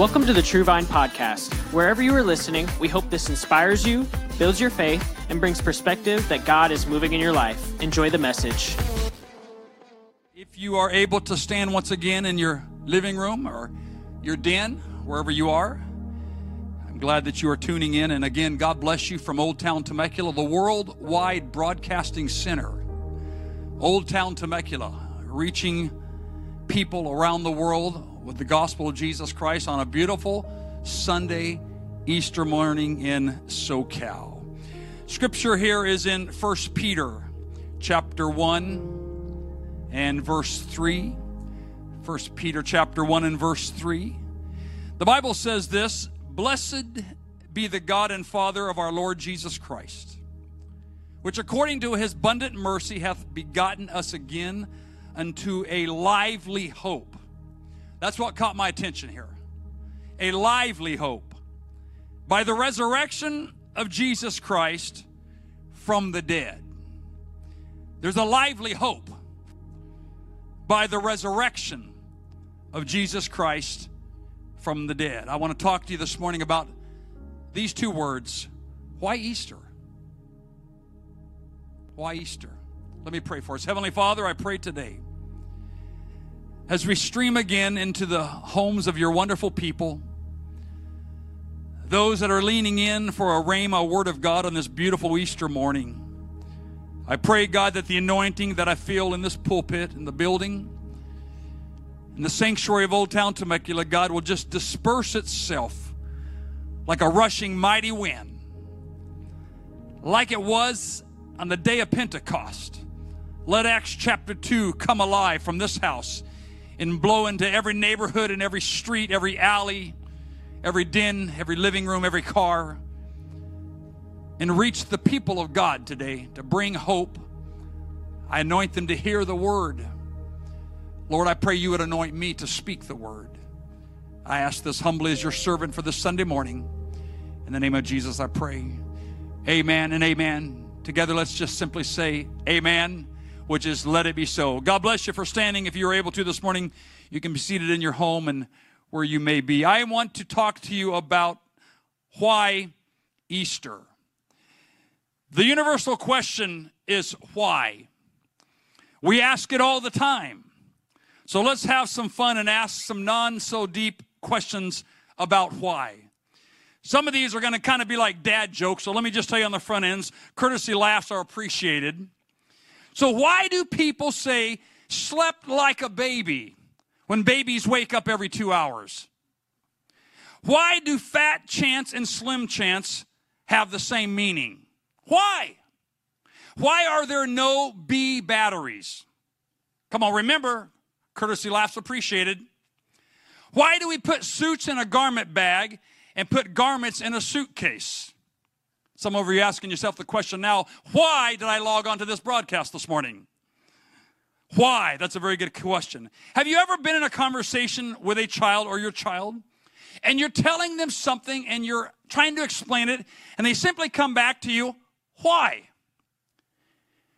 Welcome to the True Vine Podcast. Wherever you are listening, we hope this inspires you, builds your faith, and brings perspective that God is moving in your life. Enjoy the message. If you are able to stand once again in your living room or your den, wherever you are, I'm glad that you are tuning in. And again, God bless you from Old Town Temecula, the worldwide broadcasting center. Old Town Temecula, reaching people around the world with the gospel of Jesus Christ on a beautiful Sunday, Easter morning in SoCal. Scripture here is in 1 Peter chapter 1 and verse 3. 1 Peter chapter 1 and verse 3. The Bible says this, "Blessed be the God and Father of our Lord Jesus Christ, which according to his abundant mercy hath begotten us again unto a lively hope." That's what caught my attention here. A lively hope by the resurrection of Jesus Christ from the dead. There's a lively hope by the resurrection of Jesus Christ from the dead. I want to talk to you this morning about these two words why Easter? Why Easter? Let me pray for us. Heavenly Father, I pray today as we stream again into the homes of your wonderful people, those that are leaning in for a rhema, word of God on this beautiful Easter morning. I pray, God, that the anointing that I feel in this pulpit, in the building, in the sanctuary of Old Town Temecula, God, will just disperse itself like a rushing mighty wind, like it was on the day of Pentecost. Let Acts chapter 2 come alive from this house and blow into every neighborhood and every street, every alley, every den, every living room, every car and reach the people of God today to bring hope. I anoint them to hear the word. Lord, I pray you would anoint me to speak the word. I ask this humbly as your servant for this Sunday morning. In the name of Jesus, I pray. Amen and amen. Together, let's just simply say amen, which is let it be so. God bless you for standing. If you're able to this morning, you can be seated in your home and where you may be. I want to talk to you about why Easter. The universal question is why? We ask it all the time. So let's have some fun and ask some non so deep questions about why. Some of these are going to kind of be like dad jokes, so let me just tell you on the front ends courtesy laughs are appreciated. So, why do people say slept like a baby when babies wake up every two hours? Why do fat chance and slim chance have the same meaning? Why? Why are there no B batteries? Come on, remember, courtesy laughs appreciated. Why do we put suits in a garment bag and put garments in a suitcase? Some of you are asking yourself the question now, why did I log on to this broadcast this morning? Why? That's a very good question. Have you ever been in a conversation with a child or your child and you're telling them something and you're trying to explain it and they simply come back to you, why?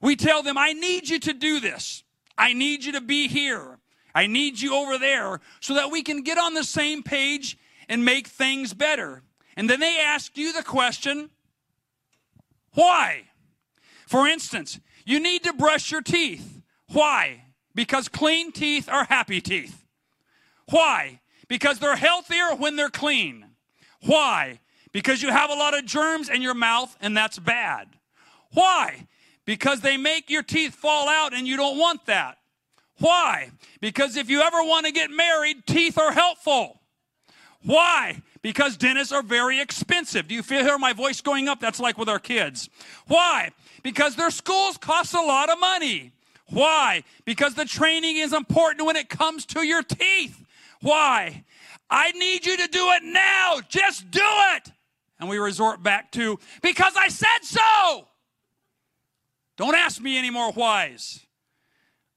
We tell them, I need you to do this. I need you to be here. I need you over there so that we can get on the same page and make things better. And then they ask you the question, why? For instance, you need to brush your teeth. Why? Because clean teeth are happy teeth. Why? Because they're healthier when they're clean. Why? Because you have a lot of germs in your mouth and that's bad. Why? Because they make your teeth fall out and you don't want that. Why? Because if you ever want to get married, teeth are helpful. Why? Because dentists are very expensive. Do you feel hear my voice going up? That's like with our kids. Why? Because their schools cost a lot of money. Why? Because the training is important when it comes to your teeth. Why? I need you to do it now. Just do it. And we resort back to, because I said so. Don't ask me any more whys.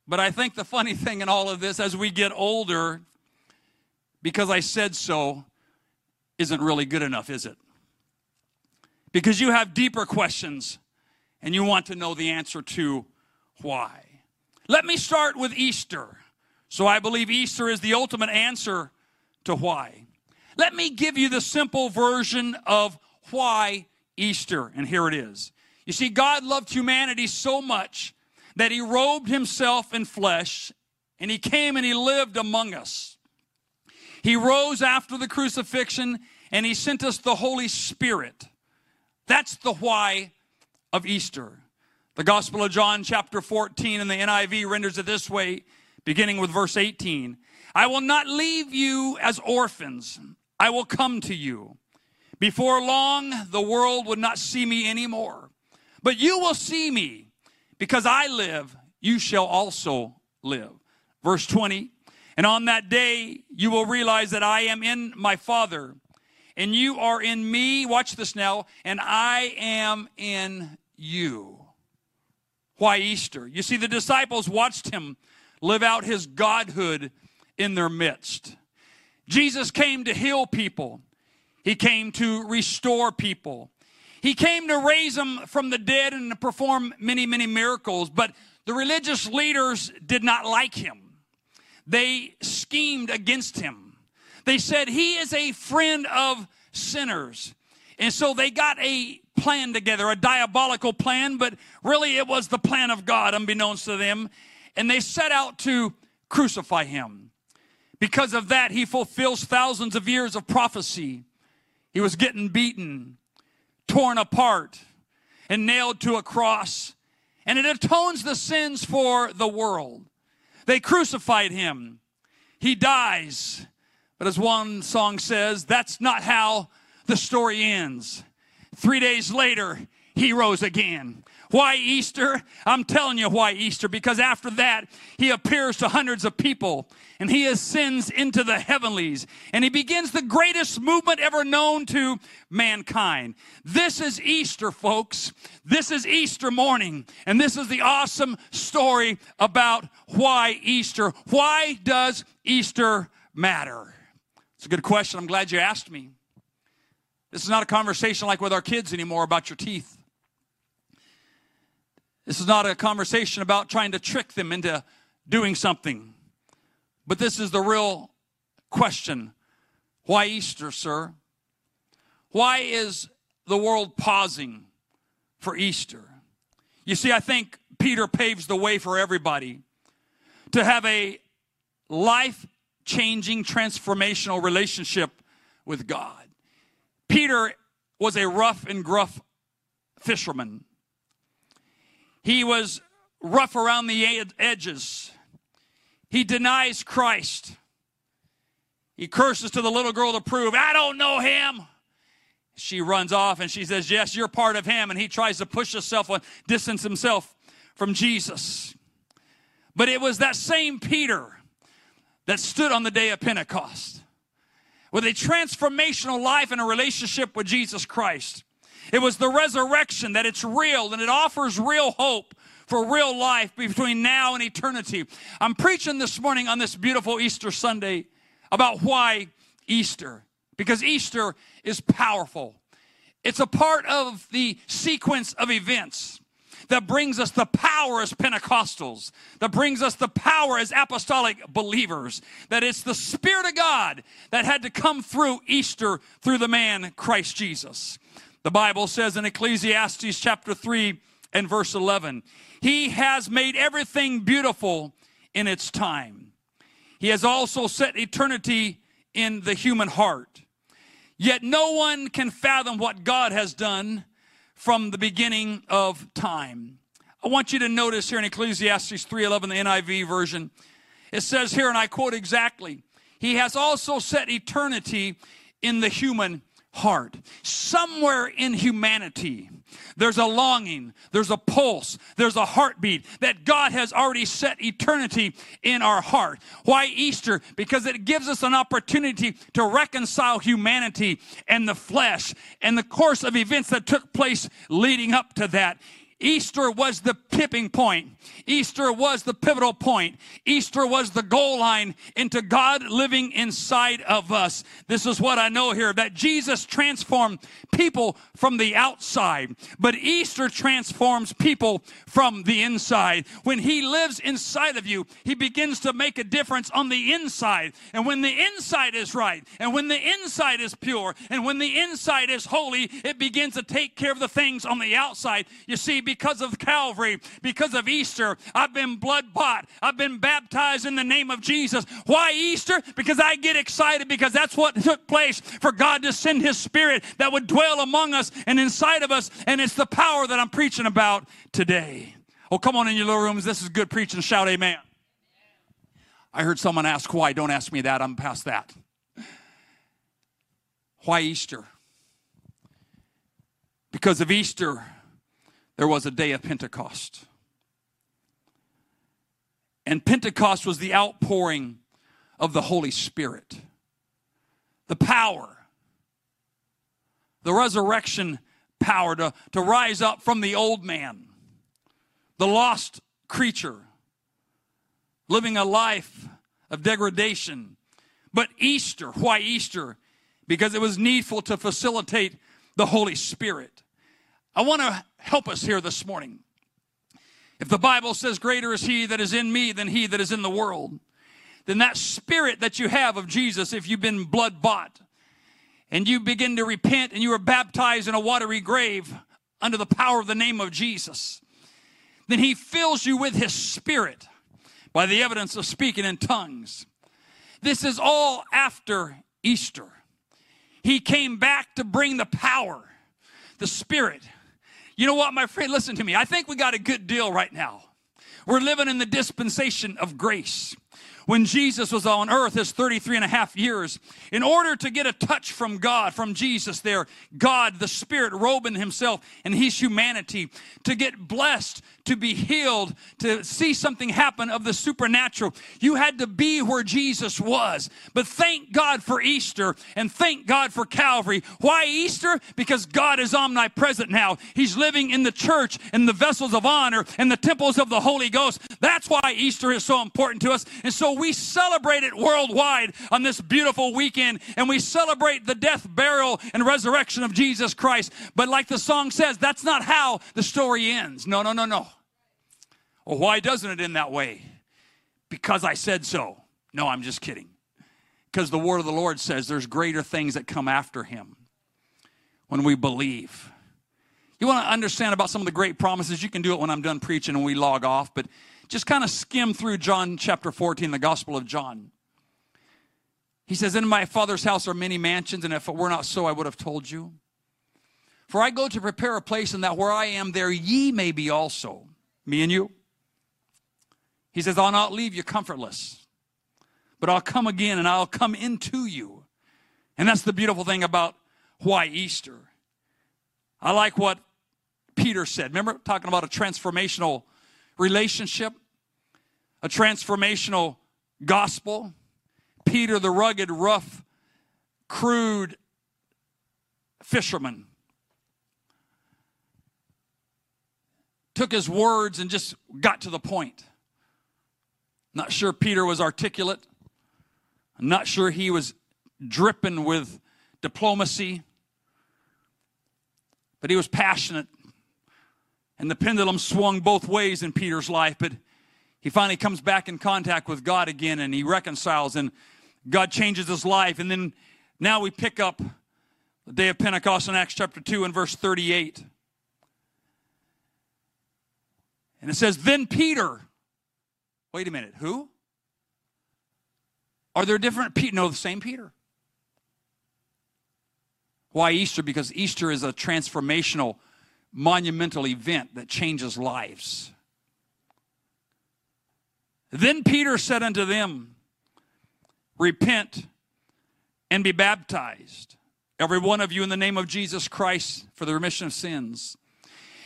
But I think the funny thing in all of this, as we get older, because I said so, isn't really good enough, is it? Because you have deeper questions and you want to know the answer to why. Let me start with Easter. So I believe Easter is the ultimate answer to why. Let me give you the simple version of why Easter, and here it is. You see, God loved humanity so much that he robed himself in flesh and he came and he lived among us. He rose after the crucifixion and he sent us the Holy Spirit. That's the why of Easter. The Gospel of John, chapter 14, in the NIV renders it this way, beginning with verse 18 I will not leave you as orphans, I will come to you. Before long, the world would not see me anymore, but you will see me. Because I live, you shall also live. Verse 20, and on that day you will realize that I am in my Father, and you are in me. Watch this now, and I am in you. Why Easter? You see, the disciples watched him live out his godhood in their midst. Jesus came to heal people, he came to restore people, he came to raise them from the dead and to perform many, many miracles. But the religious leaders did not like him, they schemed against him. They said, He is a friend of sinners. And so they got a plan together, a diabolical plan, but really it was the plan of God, unbeknownst to them. And they set out to crucify him. Because of that, he fulfills thousands of years of prophecy. He was getting beaten, torn apart, and nailed to a cross. And it atones the sins for the world. They crucified him. He dies. But as one song says, that's not how the story ends. Three days later, he rose again. Why Easter? I'm telling you why Easter, because after that, he appears to hundreds of people and he ascends into the heavenlies and he begins the greatest movement ever known to mankind. This is Easter, folks. This is Easter morning, and this is the awesome story about why Easter. Why does Easter matter? It's a good question. I'm glad you asked me. This is not a conversation like with our kids anymore about your teeth. This is not a conversation about trying to trick them into doing something. But this is the real question. Why Easter, sir? Why is the world pausing for Easter? You see, I think Peter paves the way for everybody to have a life changing, transformational relationship with God. Peter was a rough and gruff fisherman. He was rough around the ed- edges. He denies Christ. He curses to the little girl to prove, I don't know him. She runs off and she says, Yes, you're part of him. And he tries to push himself, and distance himself from Jesus. But it was that same Peter that stood on the day of Pentecost with a transformational life and a relationship with Jesus Christ. It was the resurrection that it's real and it offers real hope for real life between now and eternity. I'm preaching this morning on this beautiful Easter Sunday about why Easter, because Easter is powerful. It's a part of the sequence of events that brings us the power as Pentecostals, that brings us the power as apostolic believers, that it's the Spirit of God that had to come through Easter through the man Christ Jesus. The Bible says in Ecclesiastes chapter 3 and verse 11, He has made everything beautiful in its time. He has also set eternity in the human heart. Yet no one can fathom what God has done from the beginning of time. I want you to notice here in Ecclesiastes 3:11 the NIV version. It says here and I quote exactly, he has also set eternity in the human heart. Somewhere in humanity, there's a longing, there's a pulse, there's a heartbeat that God has already set eternity in our heart. Why Easter? Because it gives us an opportunity to reconcile humanity and the flesh and the course of events that took place leading up to that. Easter was the tipping point. Easter was the pivotal point. Easter was the goal line into God living inside of us. This is what I know here that Jesus transformed people from the outside, but Easter transforms people from the inside. When He lives inside of you, He begins to make a difference on the inside. And when the inside is right, and when the inside is pure, and when the inside is holy, it begins to take care of the things on the outside. You see, because of Calvary, because of Easter, I've been blood bought. I've been baptized in the name of Jesus. Why Easter? Because I get excited because that's what took place for God to send His Spirit that would dwell among us and inside of us. And it's the power that I'm preaching about today. Oh, come on in your little rooms. This is good preaching. Shout amen. I heard someone ask why. Don't ask me that. I'm past that. Why Easter? Because of Easter, there was a day of Pentecost. And Pentecost was the outpouring of the Holy Spirit, the power, the resurrection power to, to rise up from the old man, the lost creature, living a life of degradation. But Easter, why Easter? Because it was needful to facilitate the Holy Spirit. I want to help us here this morning. If the Bible says, Greater is he that is in me than he that is in the world, then that spirit that you have of Jesus, if you've been blood bought, and you begin to repent and you are baptized in a watery grave under the power of the name of Jesus, then he fills you with his spirit by the evidence of speaking in tongues. This is all after Easter. He came back to bring the power, the spirit, you know what, my friend? Listen to me. I think we got a good deal right now. We're living in the dispensation of grace when Jesus was on earth, his 33 and a half years, in order to get a touch from God, from Jesus there, God, the Spirit, robing himself and his humanity, to get blessed, to be healed, to see something happen of the supernatural. You had to be where Jesus was. But thank God for Easter and thank God for Calvary. Why Easter? Because God is omnipresent now. He's living in the church and the vessels of honor and the temples of the Holy Ghost. That's why Easter is so important to us. And so we celebrate it worldwide on this beautiful weekend and we celebrate the death, burial, and resurrection of Jesus Christ. But like the song says, that's not how the story ends. No, no, no, no. Well, why doesn't it end that way? Because I said so. No, I'm just kidding. Because the word of the Lord says there's greater things that come after him when we believe. You want to understand about some of the great promises? You can do it when I'm done preaching and we log off, but just kind of skim through John chapter 14, the Gospel of John. He says, In my Father's house are many mansions, and if it were not so, I would have told you. For I go to prepare a place, and that where I am, there ye may be also. Me and you. He says, I'll not leave you comfortless, but I'll come again and I'll come into you. And that's the beautiful thing about why Easter. I like what Peter said. Remember talking about a transformational relationship, a transformational gospel? Peter, the rugged, rough, crude fisherman, took his words and just got to the point. Not sure Peter was articulate. I'm not sure he was dripping with diplomacy, but he was passionate. And the pendulum swung both ways in Peter's life, but he finally comes back in contact with God again and he reconciles, and God changes his life. And then now we pick up the day of Pentecost in Acts chapter 2 and verse 38. And it says, Then Peter, Wait a minute, who? Are there different Peter? No, the same Peter. Why Easter? Because Easter is a transformational, monumental event that changes lives. Then Peter said unto them, Repent and be baptized, every one of you, in the name of Jesus Christ for the remission of sins,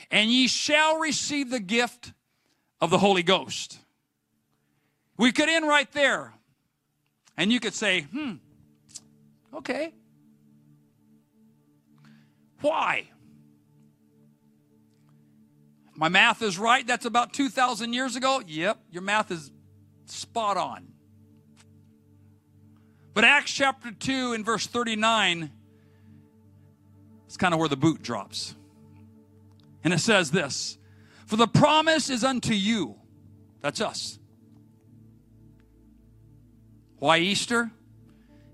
and ye shall receive the gift of the Holy Ghost. We could end right there. And you could say, hmm, okay. Why? My math is right. That's about 2,000 years ago. Yep, your math is spot on. But Acts chapter 2 and verse 39 is kind of where the boot drops. And it says this For the promise is unto you. That's us. Why Easter?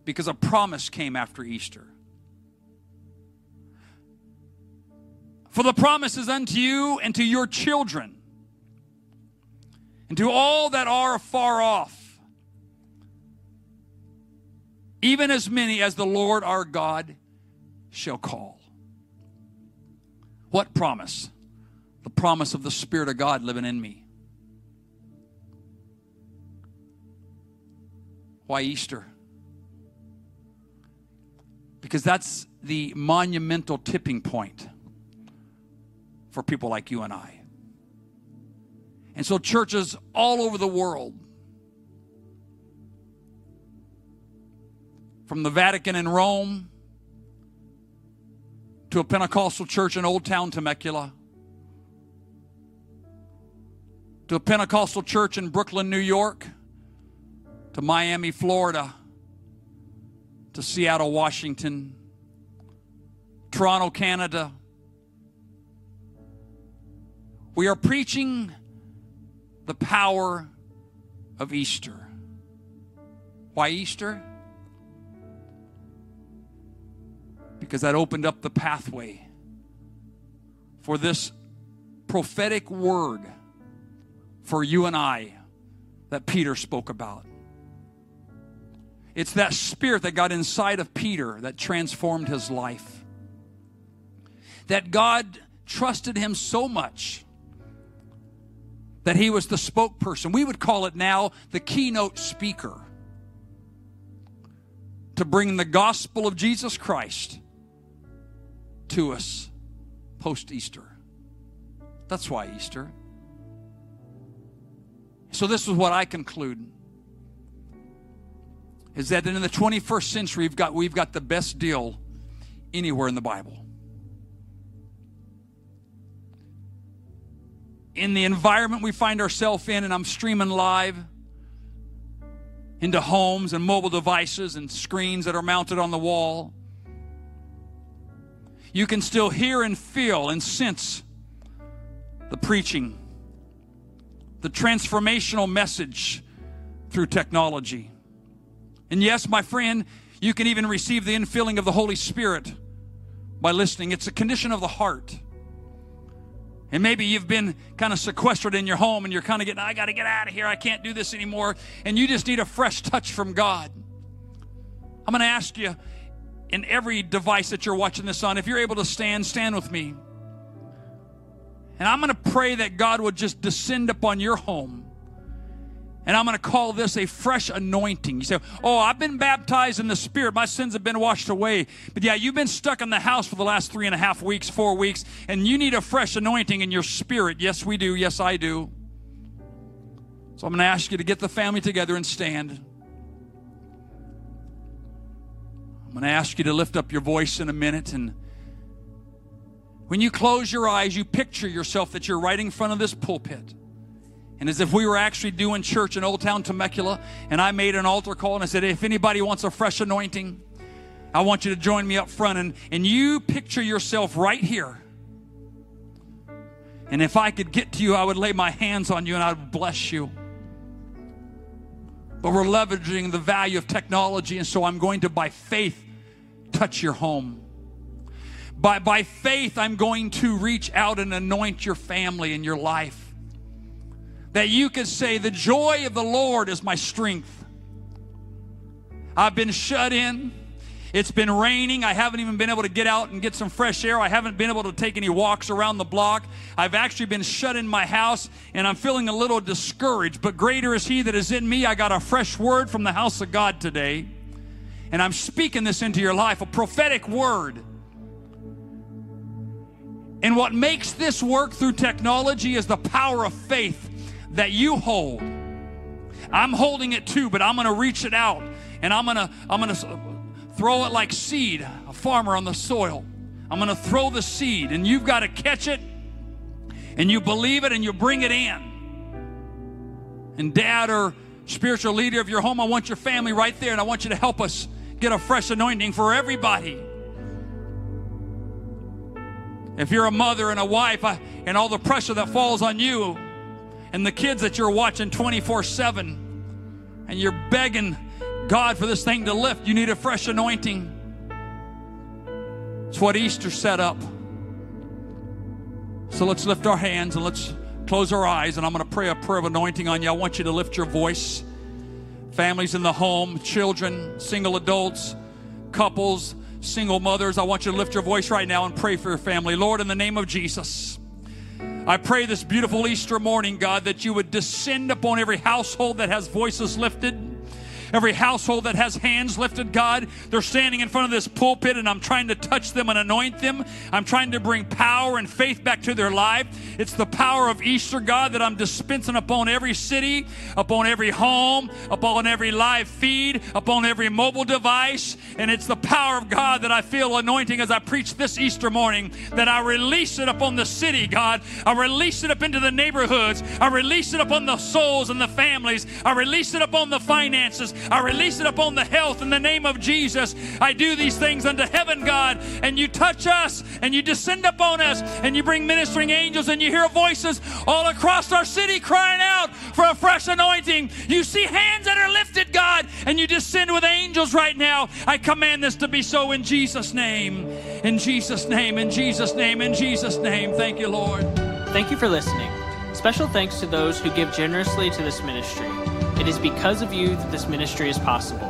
Because a promise came after Easter. For the promise is unto you and to your children, and to all that are afar off, even as many as the Lord our God shall call. What promise? The promise of the Spirit of God living in me. Why Easter? Because that's the monumental tipping point for people like you and I. And so, churches all over the world, from the Vatican in Rome to a Pentecostal church in Old Town Temecula, to a Pentecostal church in Brooklyn, New York, to Miami, Florida, to Seattle, Washington, Toronto, Canada, we are preaching the power of Easter. Why Easter? Because that opened up the pathway for this prophetic word for you and I that Peter spoke about. It's that spirit that got inside of Peter that transformed his life. That God trusted him so much that he was the spokesperson. We would call it now the keynote speaker to bring the gospel of Jesus Christ to us post Easter. That's why Easter. So, this is what I conclude is that in the 21st century, we've got, we've got the best deal anywhere in the Bible. In the environment we find ourselves in, and I'm streaming live into homes and mobile devices and screens that are mounted on the wall, you can still hear and feel and sense the preaching, the transformational message through technology. And yes, my friend, you can even receive the infilling of the Holy Spirit by listening. It's a condition of the heart. And maybe you've been kind of sequestered in your home and you're kind of getting, I got to get out of here. I can't do this anymore. And you just need a fresh touch from God. I'm going to ask you in every device that you're watching this on, if you're able to stand, stand with me. And I'm going to pray that God would just descend upon your home and I'm going to call this a fresh anointing. You say, Oh, I've been baptized in the Spirit. My sins have been washed away. But yeah, you've been stuck in the house for the last three and a half weeks, four weeks, and you need a fresh anointing in your spirit. Yes, we do. Yes, I do. So I'm going to ask you to get the family together and stand. I'm going to ask you to lift up your voice in a minute. And when you close your eyes, you picture yourself that you're right in front of this pulpit. And as if we were actually doing church in Old Town Temecula, and I made an altar call and I said, if anybody wants a fresh anointing, I want you to join me up front. And, and you picture yourself right here. And if I could get to you, I would lay my hands on you and I would bless you. But we're leveraging the value of technology, and so I'm going to, by faith, touch your home. By, by faith, I'm going to reach out and anoint your family and your life that you could say, The joy of the Lord is my strength. I've been shut in. It's been raining. I haven't even been able to get out and get some fresh air. I haven't been able to take any walks around the block. I've actually been shut in my house and I'm feeling a little discouraged. But greater is He that is in me. I got a fresh word from the house of God today. And I'm speaking this into your life a prophetic word. And what makes this work through technology is the power of faith that you hold. I'm holding it too, but I'm going to reach it out and I'm going to I'm going to throw it like seed, a farmer on the soil. I'm going to throw the seed and you've got to catch it and you believe it and you bring it in. And dad or spiritual leader of your home, I want your family right there, and I want you to help us get a fresh anointing for everybody. If you're a mother and a wife, I, and all the pressure that falls on you, and the kids that you're watching 24 7, and you're begging God for this thing to lift, you need a fresh anointing. It's what Easter set up. So let's lift our hands and let's close our eyes, and I'm going to pray a prayer of anointing on you. I want you to lift your voice. Families in the home, children, single adults, couples, single mothers, I want you to lift your voice right now and pray for your family. Lord, in the name of Jesus, I pray this beautiful Easter morning, God, that you would descend upon every household that has voices lifted every household that has hands lifted, God, they're standing in front of this pulpit and I'm trying to touch them and anoint them. I'm trying to bring power and faith back to their life. It's the power of Easter, God, that I'm dispensing upon every city, upon every home, upon every live feed, upon every mobile device. And it's the power of God that I feel anointing as I preach this Easter morning, that I release it upon the city, God. I release it up into the neighborhoods. I release it upon the souls and the families. I release it upon the finances. I release it upon the health in the name of Jesus. I do these things unto heaven, God, and you touch us and you descend upon us and you bring ministering angels and you hear voices all across our city crying out for a fresh anointing. You see hands that are lifted, God, and you descend with angels right now. I command this to be so in Jesus' name. In Jesus' name, in Jesus' name, in Jesus' name. Thank you, Lord. Thank you for listening. Special thanks to those who give generously to this ministry. It is because of you that this ministry is possible.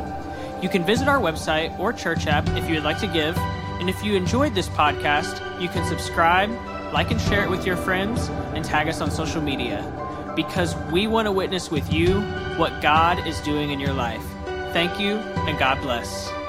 You can visit our website or church app if you would like to give. And if you enjoyed this podcast, you can subscribe, like and share it with your friends, and tag us on social media. Because we want to witness with you what God is doing in your life. Thank you, and God bless.